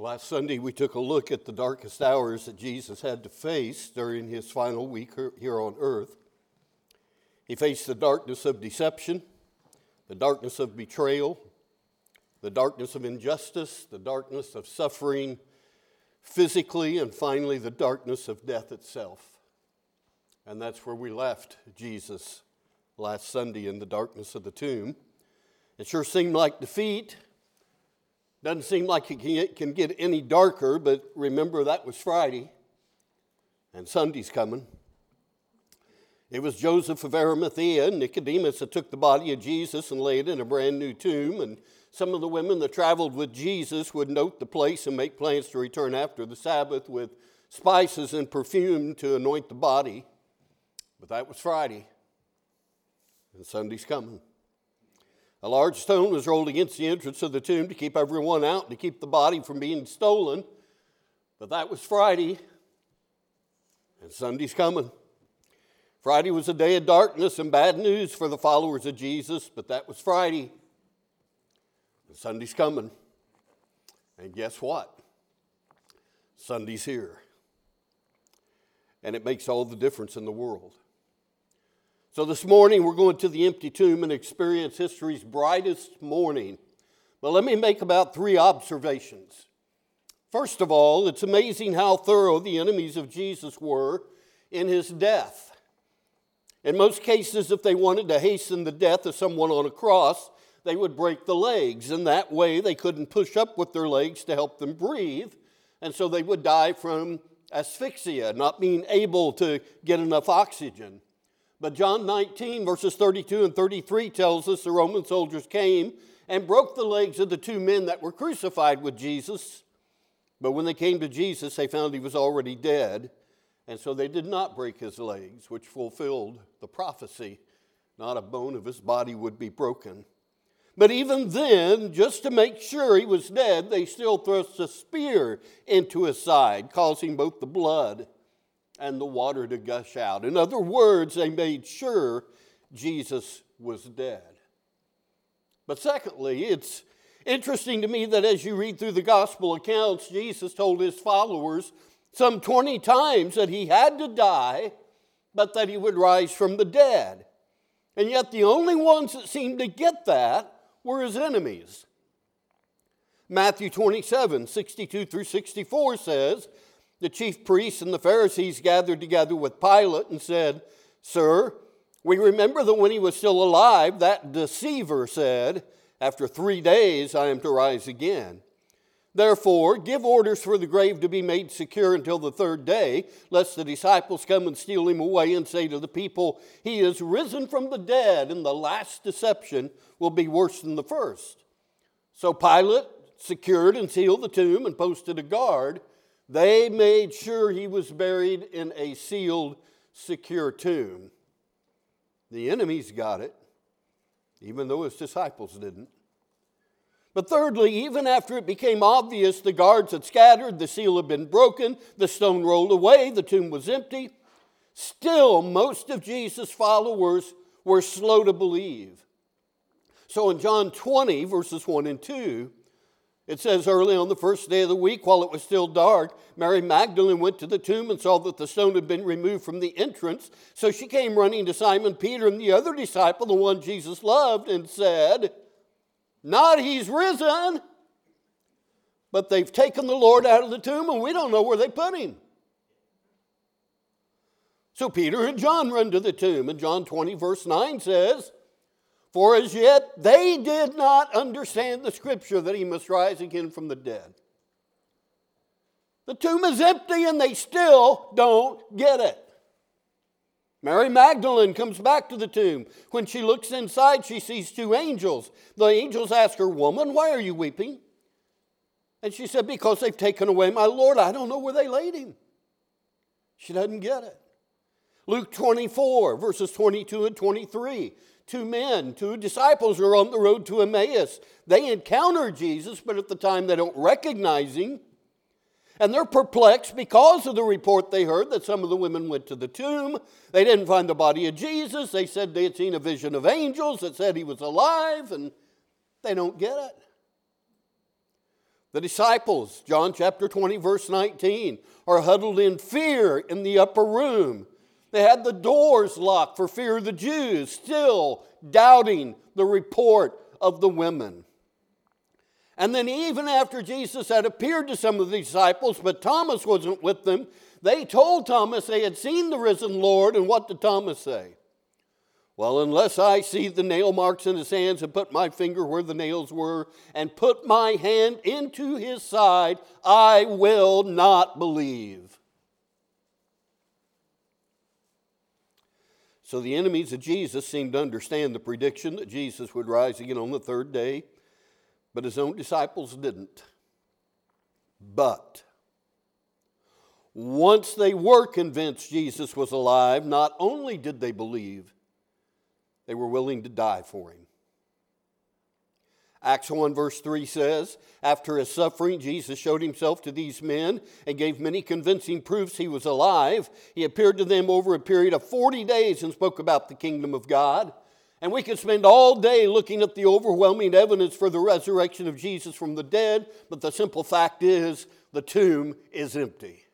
Last Sunday, we took a look at the darkest hours that Jesus had to face during his final week here on earth. He faced the darkness of deception, the darkness of betrayal, the darkness of injustice, the darkness of suffering physically, and finally, the darkness of death itself. And that's where we left Jesus last Sunday in the darkness of the tomb. It sure seemed like defeat. Doesn't seem like it can get any darker, but remember that was Friday, and Sunday's coming. It was Joseph of Arimathea and Nicodemus that took the body of Jesus and laid it in a brand new tomb. And some of the women that traveled with Jesus would note the place and make plans to return after the Sabbath with spices and perfume to anoint the body. But that was Friday, and Sunday's coming. A large stone was rolled against the entrance of the tomb to keep everyone out, to keep the body from being stolen. But that was Friday, and Sunday's coming. Friday was a day of darkness and bad news for the followers of Jesus, but that was Friday. And Sunday's coming. And guess what? Sunday's here. And it makes all the difference in the world. So this morning we're going to the empty tomb and experience history's brightest morning. But let me make about three observations. First of all, it's amazing how thorough the enemies of Jesus were in his death. In most cases, if they wanted to hasten the death of someone on a cross, they would break the legs, and that way they couldn't push up with their legs to help them breathe, and so they would die from asphyxia, not being able to get enough oxygen. But John 19, verses 32 and 33 tells us the Roman soldiers came and broke the legs of the two men that were crucified with Jesus. But when they came to Jesus, they found he was already dead. And so they did not break his legs, which fulfilled the prophecy. Not a bone of his body would be broken. But even then, just to make sure he was dead, they still thrust a spear into his side, causing both the blood and the water to gush out. In other words, they made sure Jesus was dead. But secondly, it's interesting to me that as you read through the gospel accounts, Jesus told his followers some 20 times that he had to die, but that he would rise from the dead. And yet, the only ones that seemed to get that were his enemies. Matthew 27 62 through 64 says, the chief priests and the Pharisees gathered together with Pilate and said, Sir, we remember that when he was still alive, that deceiver said, After three days I am to rise again. Therefore, give orders for the grave to be made secure until the third day, lest the disciples come and steal him away and say to the people, He is risen from the dead, and the last deception will be worse than the first. So Pilate secured and sealed the tomb and posted a guard they made sure he was buried in a sealed, secure tomb. The enemies got it, even though his disciples didn't. But thirdly, even after it became obvious the guards had scattered, the seal had been broken, the stone rolled away, the tomb was empty, still most of Jesus' followers were slow to believe. So in John 20, verses 1 and 2, it says early on the first day of the week, while it was still dark, Mary Magdalene went to the tomb and saw that the stone had been removed from the entrance. So she came running to Simon Peter and the other disciple, the one Jesus loved, and said, Not he's risen, but they've taken the Lord out of the tomb and we don't know where they put him. So Peter and John run to the tomb, and John 20, verse 9 says, for as yet they did not understand the scripture that he must rise again from the dead. The tomb is empty and they still don't get it. Mary Magdalene comes back to the tomb. When she looks inside, she sees two angels. The angels ask her, Woman, why are you weeping? And she said, Because they've taken away my Lord. I don't know where they laid him. She doesn't get it. Luke 24, verses 22 and 23 two men, two disciples are on the road to Emmaus. They encounter Jesus, but at the time they don't recognize him. And they're perplexed because of the report they heard that some of the women went to the tomb. They didn't find the body of Jesus. They said they had seen a vision of angels that said he was alive, and they don't get it. The disciples, John chapter 20, verse 19, are huddled in fear in the upper room. They had the doors locked for fear of the Jews, still doubting the report of the women. And then, even after Jesus had appeared to some of the disciples, but Thomas wasn't with them, they told Thomas they had seen the risen Lord. And what did Thomas say? Well, unless I see the nail marks in his hands and put my finger where the nails were and put my hand into his side, I will not believe. So the enemies of Jesus seemed to understand the prediction that Jesus would rise again on the third day, but his own disciples didn't. But once they were convinced Jesus was alive, not only did they believe, they were willing to die for him. Acts 1, verse 3 says, After his suffering, Jesus showed himself to these men and gave many convincing proofs he was alive. He appeared to them over a period of 40 days and spoke about the kingdom of God. And we could spend all day looking at the overwhelming evidence for the resurrection of Jesus from the dead, but the simple fact is the tomb is empty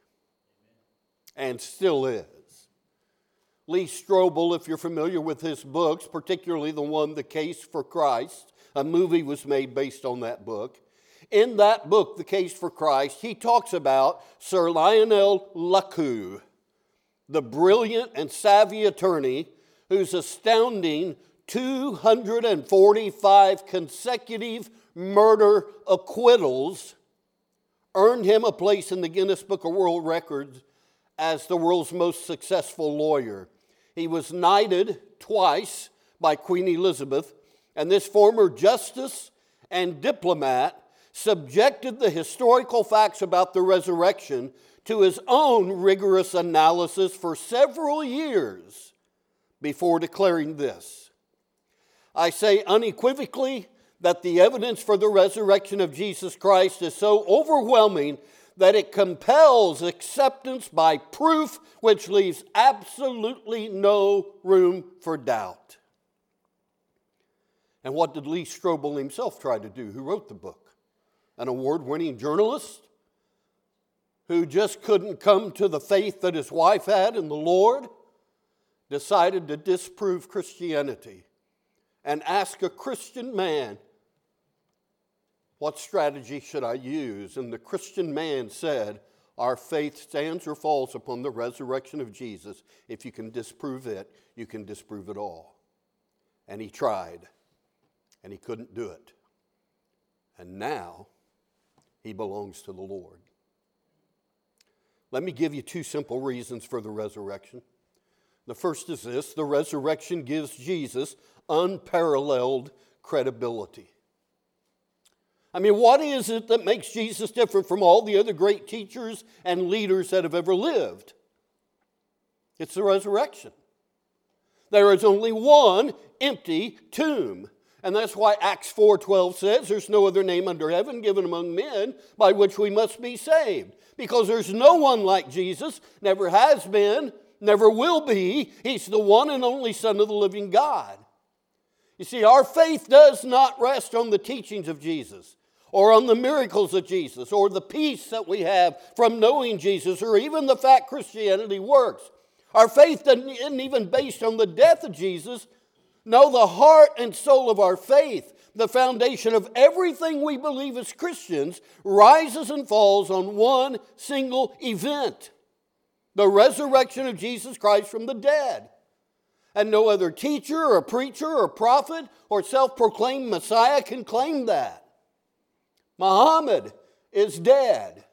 and still is. Lee Strobel, if you're familiar with his books, particularly the one, The Case for Christ, a movie was made based on that book. In that book, The Case for Christ, he talks about Sir Lionel Luckhoo, the brilliant and savvy attorney whose astounding 245 consecutive murder acquittals earned him a place in the Guinness Book of World Records as the world's most successful lawyer. He was knighted twice by Queen Elizabeth, and this former justice and diplomat subjected the historical facts about the resurrection to his own rigorous analysis for several years before declaring this. I say unequivocally that the evidence for the resurrection of Jesus Christ is so overwhelming that it compels acceptance by proof, which leaves absolutely no room for doubt. And what did Lee Strobel himself try to do, who wrote the book? An award winning journalist who just couldn't come to the faith that his wife had in the Lord, decided to disprove Christianity and ask a Christian man what strategy should I use? And the Christian man said, Our faith stands or falls upon the resurrection of Jesus. If you can disprove it, you can disprove it all. And he tried, and he couldn't do it. And now he belongs to the Lord. Let me give you two simple reasons for the resurrection. The first is this the resurrection gives Jesus unparalleled credibility. I mean, what is it that makes Jesus different from all the other great teachers and leaders that have ever lived? It's the resurrection. There is only one empty tomb. And that's why Acts 4:12 says there's no other name under heaven given among men by which we must be saved. Because there's no one like Jesus, never has been, never will be. He's the one and only Son of the living God. You see, our faith does not rest on the teachings of Jesus or on the miracles of Jesus or the peace that we have from knowing Jesus or even the fact Christianity works. Our faith isn't even based on the death of Jesus. No, the heart and soul of our faith, the foundation of everything we believe as Christians, rises and falls on one single event the resurrection of Jesus Christ from the dead. And no other teacher or preacher or prophet or self proclaimed Messiah can claim that. Muhammad is dead.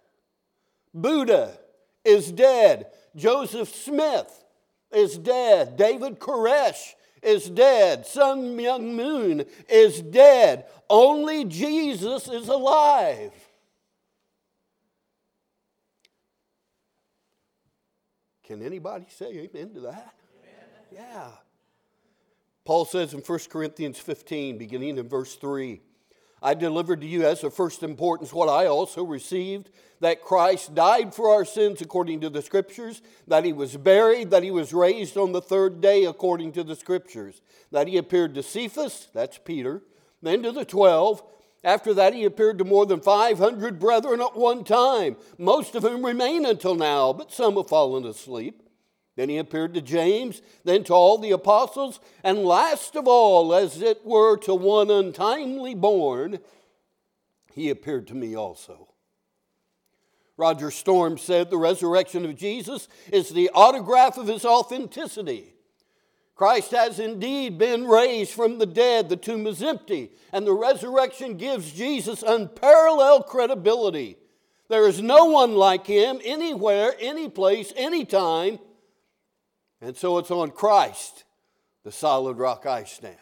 Buddha is dead. Joseph Smith is dead. David Koresh is dead. Sun Myung Moon is dead. Only Jesus is alive. Can anybody say amen to that? Amen. Yeah. Paul says in 1 Corinthians 15, beginning in verse 3 I delivered to you as of first importance what I also received that Christ died for our sins according to the Scriptures, that he was buried, that he was raised on the third day according to the Scriptures, that he appeared to Cephas, that's Peter, then to the twelve. After that, he appeared to more than 500 brethren at one time, most of whom remain until now, but some have fallen asleep. Then he appeared to James, then to all the apostles, and last of all, as it were to one untimely born, he appeared to me also. Roger Storm said the resurrection of Jesus is the autograph of his authenticity. Christ has indeed been raised from the dead, the tomb is empty, and the resurrection gives Jesus unparalleled credibility. There is no one like him anywhere, any place, anytime. And so it's on Christ, the solid rock I stand.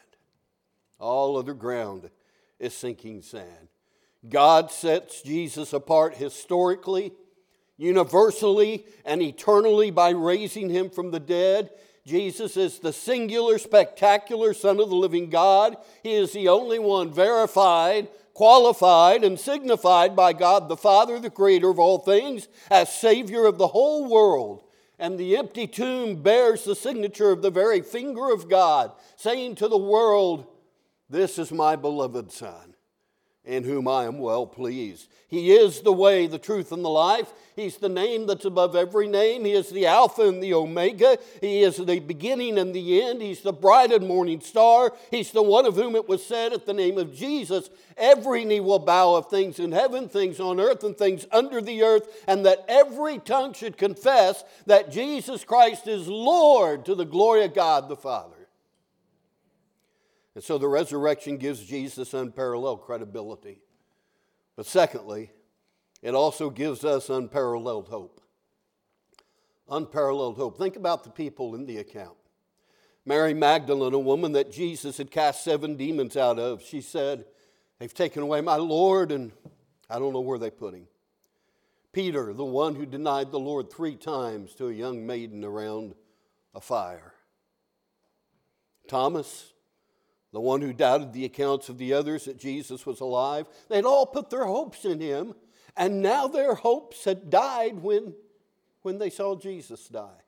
All other ground is sinking sand. God sets Jesus apart historically, universally, and eternally by raising him from the dead. Jesus is the singular, spectacular Son of the living God. He is the only one verified, qualified, and signified by God the Father, the Creator of all things, as Savior of the whole world. And the empty tomb bears the signature of the very finger of God, saying to the world, This is my beloved Son in whom I am well pleased. He is the way, the truth, and the life. He's the name that's above every name. He is the Alpha and the Omega. He is the beginning and the end. He's the bright and morning star. He's the one of whom it was said at the name of Jesus, every knee will bow of things in heaven, things on earth, and things under the earth, and that every tongue should confess that Jesus Christ is Lord to the glory of God the Father. And so the resurrection gives Jesus unparalleled credibility. But secondly, it also gives us unparalleled hope. Unparalleled hope. Think about the people in the account. Mary Magdalene, a woman that Jesus had cast seven demons out of, she said, They've taken away my Lord, and I don't know where they put him. Peter, the one who denied the Lord three times to a young maiden around a fire. Thomas, the one who doubted the accounts of the others that Jesus was alive. They'd all put their hopes in him, and now their hopes had died when, when they saw Jesus die.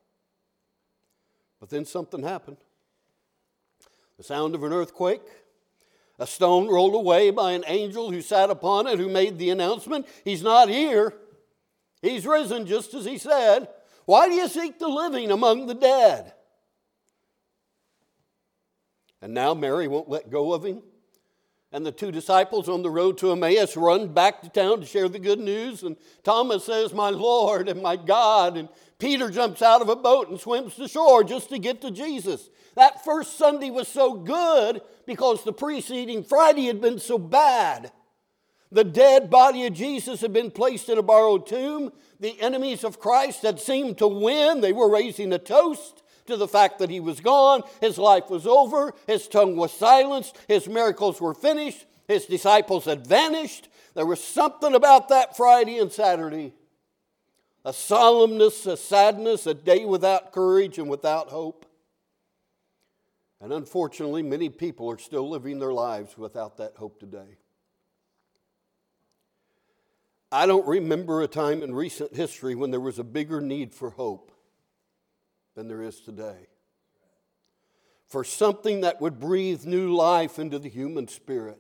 But then something happened the sound of an earthquake. A stone rolled away by an angel who sat upon it, who made the announcement He's not here. He's risen just as he said. Why do you seek the living among the dead? And now Mary won't let go of him. And the two disciples on the road to Emmaus run back to town to share the good news. And Thomas says, My Lord and my God. And Peter jumps out of a boat and swims to shore just to get to Jesus. That first Sunday was so good because the preceding Friday had been so bad. The dead body of Jesus had been placed in a borrowed tomb. The enemies of Christ had seemed to win. They were raising a toast to the fact that he was gone, his life was over, his tongue was silenced, his miracles were finished, his disciples had vanished. There was something about that Friday and Saturday a solemnness, a sadness, a day without courage and without hope. And unfortunately, many people are still living their lives without that hope today. I don't remember a time in recent history when there was a bigger need for hope than there is today. For something that would breathe new life into the human spirit.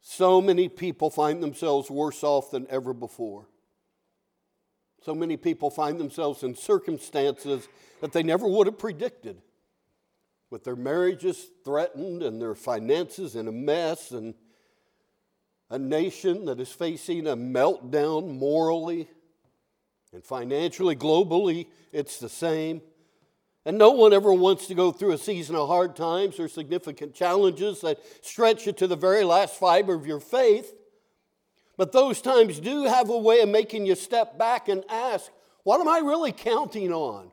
So many people find themselves worse off than ever before. So many people find themselves in circumstances that they never would have predicted, with their marriages threatened and their finances in a mess, and a nation that is facing a meltdown morally and financially, globally, it's the same. And no one ever wants to go through a season of hard times or significant challenges that stretch you to the very last fiber of your faith. But those times do have a way of making you step back and ask, what am I really counting on?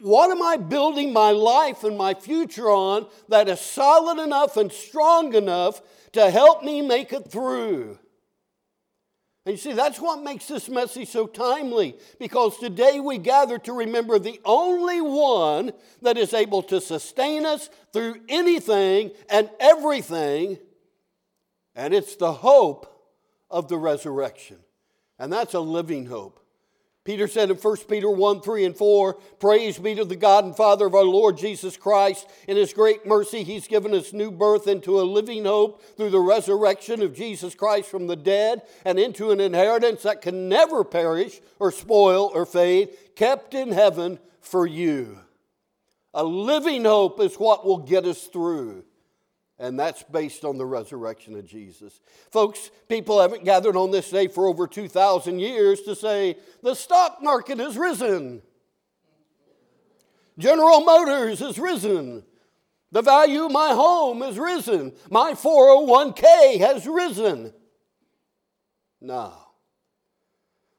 What am I building my life and my future on that is solid enough and strong enough to help me make it through? And you see, that's what makes this message so timely because today we gather to remember the only one that is able to sustain us through anything and everything, and it's the hope of the resurrection. And that's a living hope. Peter said in 1 Peter 1 3 and 4, Praise be to the God and Father of our Lord Jesus Christ. In his great mercy, he's given us new birth into a living hope through the resurrection of Jesus Christ from the dead and into an inheritance that can never perish or spoil or fade, kept in heaven for you. A living hope is what will get us through. And that's based on the resurrection of Jesus. Folks, people haven't gathered on this day for over 2,000 years to say, the stock market has risen. General Motors has risen. The value of my home has risen. My 401k has risen. No.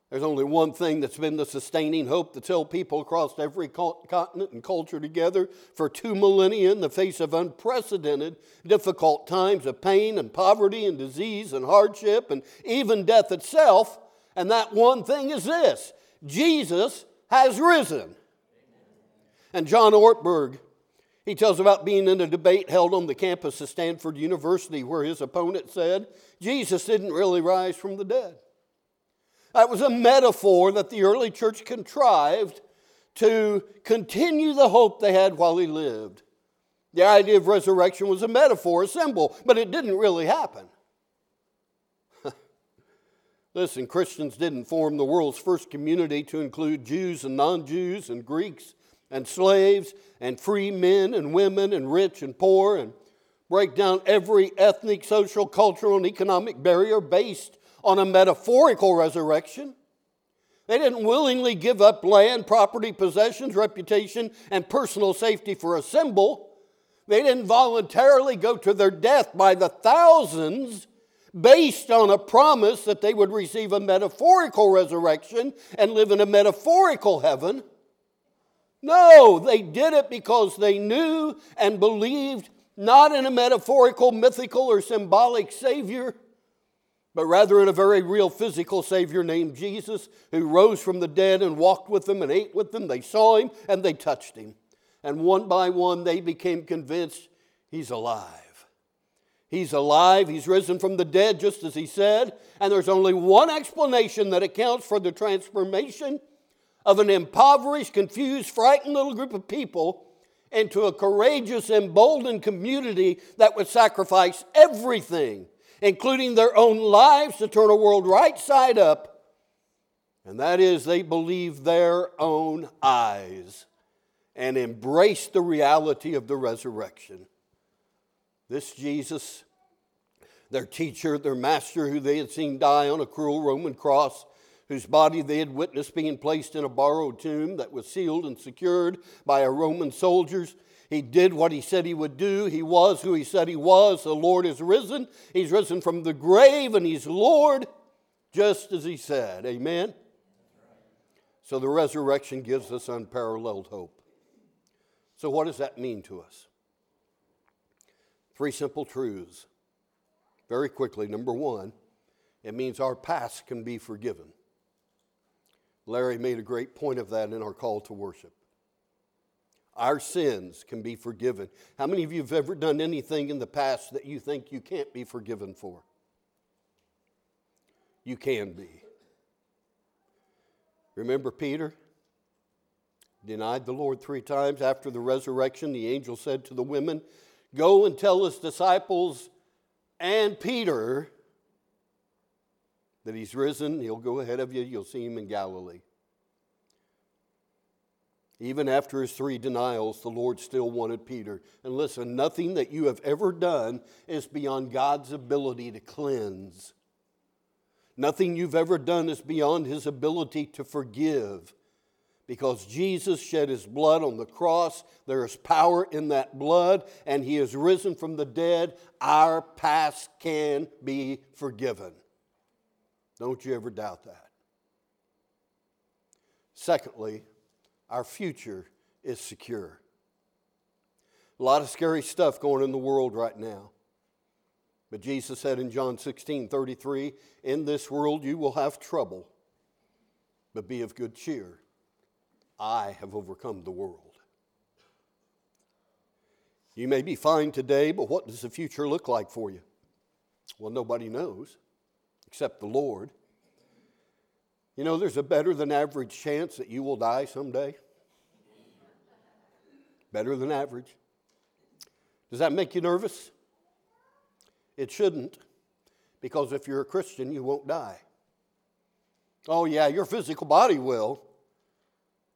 There's only one thing that's been the sustaining hope to tell people across every continent and culture together for two millennia in the face of unprecedented, difficult times of pain and poverty and disease and hardship and even death itself. And that one thing is this Jesus has risen. And John Ortberg, he tells about being in a debate held on the campus of Stanford University where his opponent said, Jesus didn't really rise from the dead. That was a metaphor that the early church contrived to continue the hope they had while he lived. The idea of resurrection was a metaphor, a symbol, but it didn't really happen. Listen, Christians didn't form the world's first community to include Jews and non Jews and Greeks and slaves and free men and women and rich and poor and break down every ethnic, social, cultural, and economic barrier based on a metaphorical resurrection. They didn't willingly give up land, property, possessions, reputation, and personal safety for a symbol. They didn't voluntarily go to their death by the thousands based on a promise that they would receive a metaphorical resurrection and live in a metaphorical heaven. No, they did it because they knew and believed not in a metaphorical, mythical, or symbolic Savior but rather in a very real physical Savior named Jesus who rose from the dead and walked with them and ate with them. They saw him and they touched him. And one by one, they became convinced he's alive. He's alive. He's risen from the dead, just as he said. And there's only one explanation that accounts for the transformation of an impoverished, confused, frightened little group of people into a courageous, emboldened community that would sacrifice everything including their own lives, to turn a world right side up. And that is, they believe their own eyes and embrace the reality of the resurrection. This Jesus, their teacher, their master, who they had seen die on a cruel Roman cross, whose body they had witnessed being placed in a borrowed tomb that was sealed and secured by a Roman soldiers, he did what he said he would do. He was who he said he was. The Lord is risen. He's risen from the grave and he's Lord, just as he said. Amen? So the resurrection gives us unparalleled hope. So, what does that mean to us? Three simple truths. Very quickly. Number one, it means our past can be forgiven. Larry made a great point of that in our call to worship. Our sins can be forgiven. How many of you have ever done anything in the past that you think you can't be forgiven for? You can be. Remember Peter? Denied the Lord three times. After the resurrection, the angel said to the women, Go and tell his disciples and Peter that he's risen. He'll go ahead of you. You'll see him in Galilee. Even after his three denials, the Lord still wanted Peter. And listen, nothing that you have ever done is beyond God's ability to cleanse. Nothing you've ever done is beyond his ability to forgive. Because Jesus shed his blood on the cross, there is power in that blood, and he is risen from the dead. Our past can be forgiven. Don't you ever doubt that. Secondly, our future is secure. A lot of scary stuff going in the world right now. But Jesus said in John 16 33, In this world you will have trouble, but be of good cheer. I have overcome the world. You may be fine today, but what does the future look like for you? Well, nobody knows except the Lord. You know, there's a better than average chance that you will die someday. Better than average. Does that make you nervous? It shouldn't, because if you're a Christian, you won't die. Oh, yeah, your physical body will.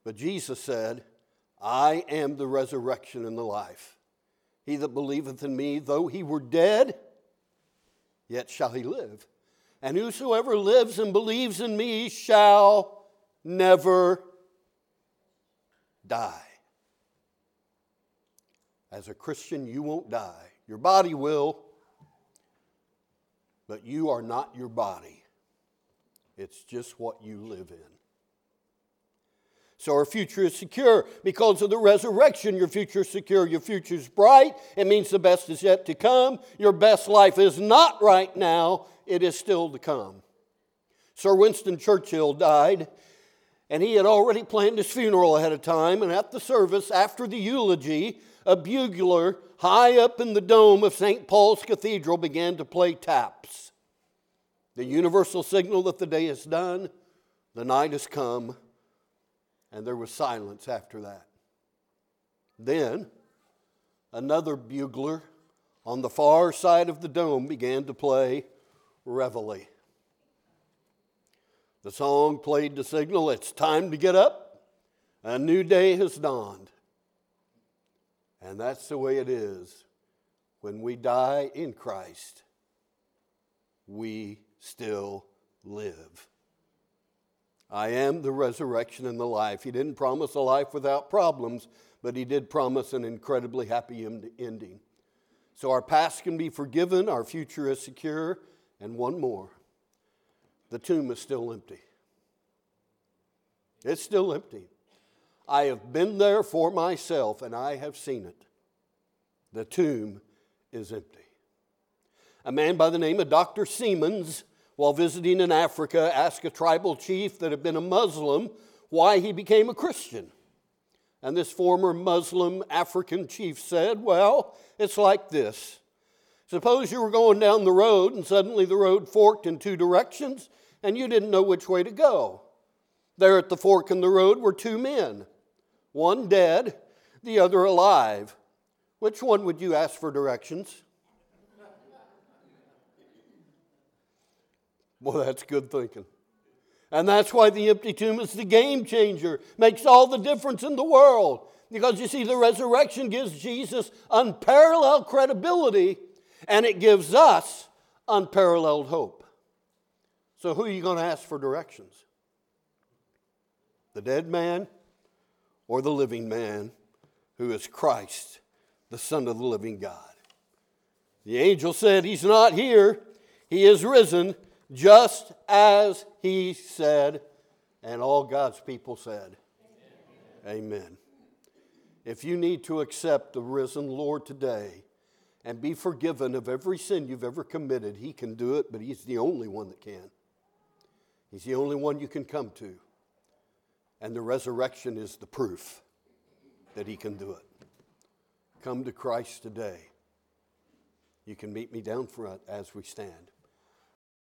But Jesus said, I am the resurrection and the life. He that believeth in me, though he were dead, yet shall he live. And whosoever lives and believes in me shall never die. As a Christian, you won't die. Your body will, but you are not your body. It's just what you live in. So our future is secure. Because of the resurrection, your future is secure. Your future is bright. It means the best is yet to come. Your best life is not right now, it is still to come. Sir Winston Churchill died, and he had already planned his funeral ahead of time. And at the service, after the eulogy, a bugler high up in the dome of St. Paul's Cathedral began to play taps. The universal signal that the day is done, the night has come and there was silence after that. Then, another bugler on the far side of the dome began to play Reveille. The song played the signal it's time to get up, a new day has dawned. And that's the way it is. When we die in Christ, we still live. I am the resurrection and the life. He didn't promise a life without problems, but he did promise an incredibly happy ending. So our past can be forgiven, our future is secure, and one more the tomb is still empty. It's still empty. I have been there for myself and I have seen it. The tomb is empty. A man by the name of Dr. Seamands while visiting in Africa, asked a tribal chief that had been a Muslim why he became a Christian. And this former Muslim African chief said, Well, it's like this. Suppose you were going down the road and suddenly the road forked in two directions and you didn't know which way to go. There at the fork in the road were two men, one dead, the other alive. Which one would you ask for directions? Boy, that's good thinking. And that's why the empty tomb is the game changer, makes all the difference in the world. Because you see, the resurrection gives Jesus unparalleled credibility and it gives us unparalleled hope. So, who are you going to ask for directions? The dead man or the living man who is Christ, the Son of the living God? The angel said, He's not here, He is risen just as he said, and all God's people said, Amen. Amen. If you need to accept the risen Lord today and be forgiven of every sin you've ever committed, He can do it, but He's the only one that can. He's the only one you can come to. And the resurrection is the proof that He can do it. Come to Christ today. You can meet me down front as we stand.